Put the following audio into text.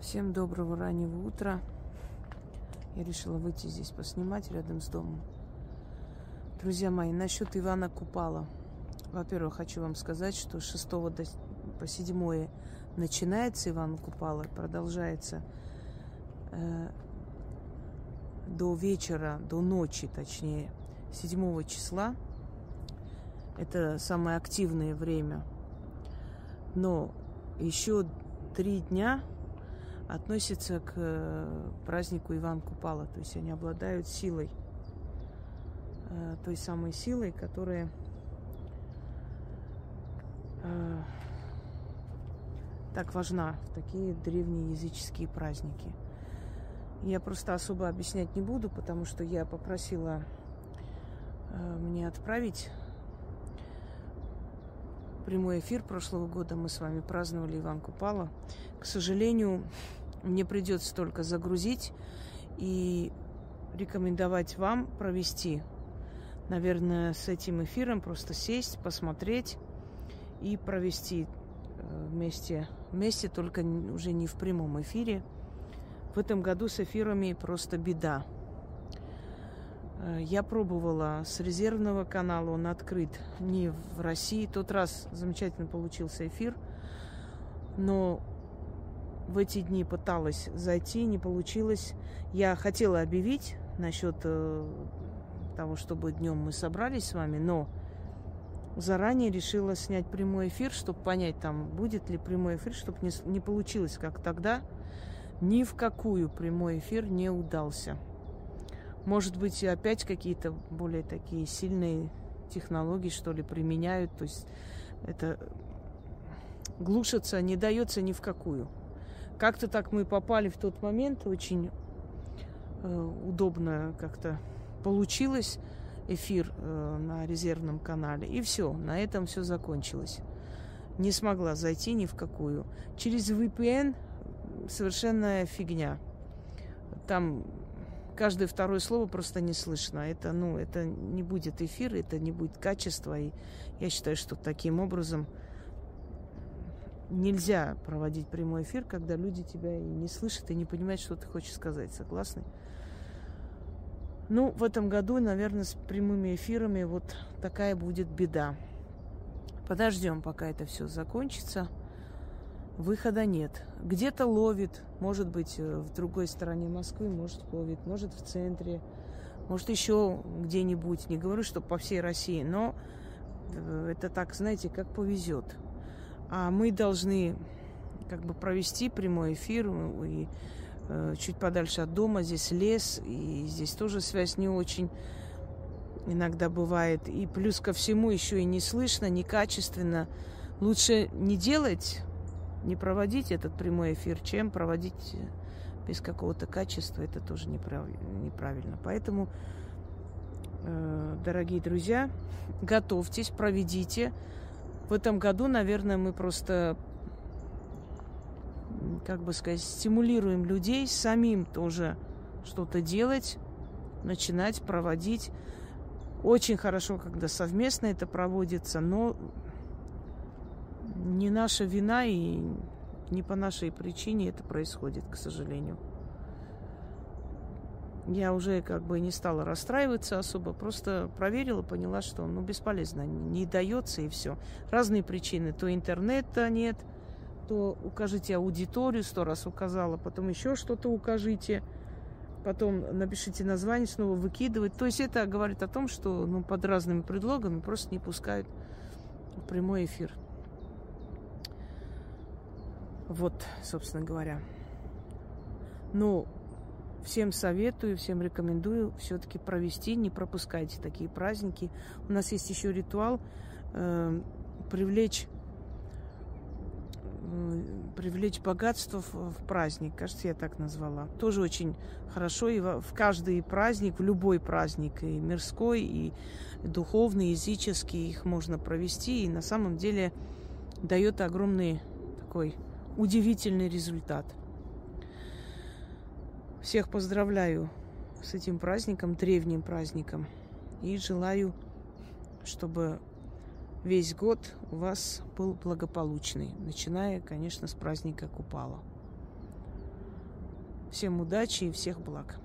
Всем доброго раннего утра. Я решила выйти здесь поснимать рядом с домом. Друзья мои, насчет Ивана Купала. Во-первых, хочу вам сказать, что с 6 до, по 7 начинается Иван Купала, продолжается э, до вечера, до ночи, точнее, 7 числа. Это самое активное время. Но еще три дня относятся к э, празднику Иван Купала. То есть они обладают силой, э, той самой силой, которая э, так важна в такие древние языческие праздники. Я просто особо объяснять не буду, потому что я попросила мне отправить прямой эфир прошлого года. Мы с вами праздновали Иван Купала. К сожалению, мне придется только загрузить и рекомендовать вам провести, наверное, с этим эфиром просто сесть, посмотреть и провести э, вместе, вместе только уже не в прямом эфире. В этом году с эфирами просто беда. Э, я пробовала с резервного канала, он открыт не в России. Тот раз замечательно получился эфир, но в эти дни пыталась зайти, не получилось. Я хотела объявить насчет э, того, чтобы днем мы собрались с вами, но заранее решила снять прямой эфир, чтобы понять, там будет ли прямой эфир, чтобы не, не получилось, как тогда. Ни в какую прямой эфир не удался. Может быть, опять какие-то более такие сильные технологии, что ли, применяют. То есть это глушится, не дается ни в какую. Как-то так мы попали в тот момент, очень э, удобно как-то получилось эфир э, на резервном канале. И все, на этом все закончилось. Не смогла зайти ни в какую. Через VPN совершенная фигня. Там каждое второе слово просто не слышно. Это, ну, это не будет эфир, это не будет качества. И я считаю, что таким образом нельзя проводить прямой эфир, когда люди тебя и не слышат, и не понимают, что ты хочешь сказать. Согласны? Ну, в этом году, наверное, с прямыми эфирами вот такая будет беда. Подождем, пока это все закончится выхода нет. Где-то ловит, может быть, э, в другой стороне Москвы, может, ловит, может, в центре, может, еще где-нибудь. Не говорю, что по всей России, но э, это так, знаете, как повезет. А мы должны как бы провести прямой эфир и э, чуть подальше от дома. Здесь лес, и здесь тоже связь не очень иногда бывает. И плюс ко всему еще и не слышно, некачественно. Лучше не делать не проводить этот прямой эфир, чем проводить без какого-то качества. Это тоже неправильно. Поэтому, э, дорогие друзья, готовьтесь, проведите. В этом году, наверное, мы просто, как бы сказать, стимулируем людей самим тоже что-то делать, начинать проводить. Очень хорошо, когда совместно это проводится, но не наша вина и не по нашей причине это происходит, к сожалению. Я уже как бы не стала расстраиваться особо, просто проверила, поняла, что ну бесполезно, не дается и все. Разные причины, то интернета нет, то укажите аудиторию, сто раз указала, потом еще что-то укажите, потом напишите название, снова выкидывать. То есть это говорит о том, что ну, под разными предлогами просто не пускают в прямой эфир. Вот, собственно говоря. Ну, всем советую, всем рекомендую все-таки провести, не пропускайте такие праздники. У нас есть еще ритуал э, привлечь привлечь богатство в, праздник, кажется, я так назвала. Тоже очень хорошо и в каждый праздник, в любой праздник, и мирской, и духовный, и языческий, их можно провести, и на самом деле дает огромный такой удивительный результат. Всех поздравляю с этим праздником, древним праздником. И желаю, чтобы весь год у вас был благополучный, начиная, конечно, с праздника Купала. Всем удачи и всех благ.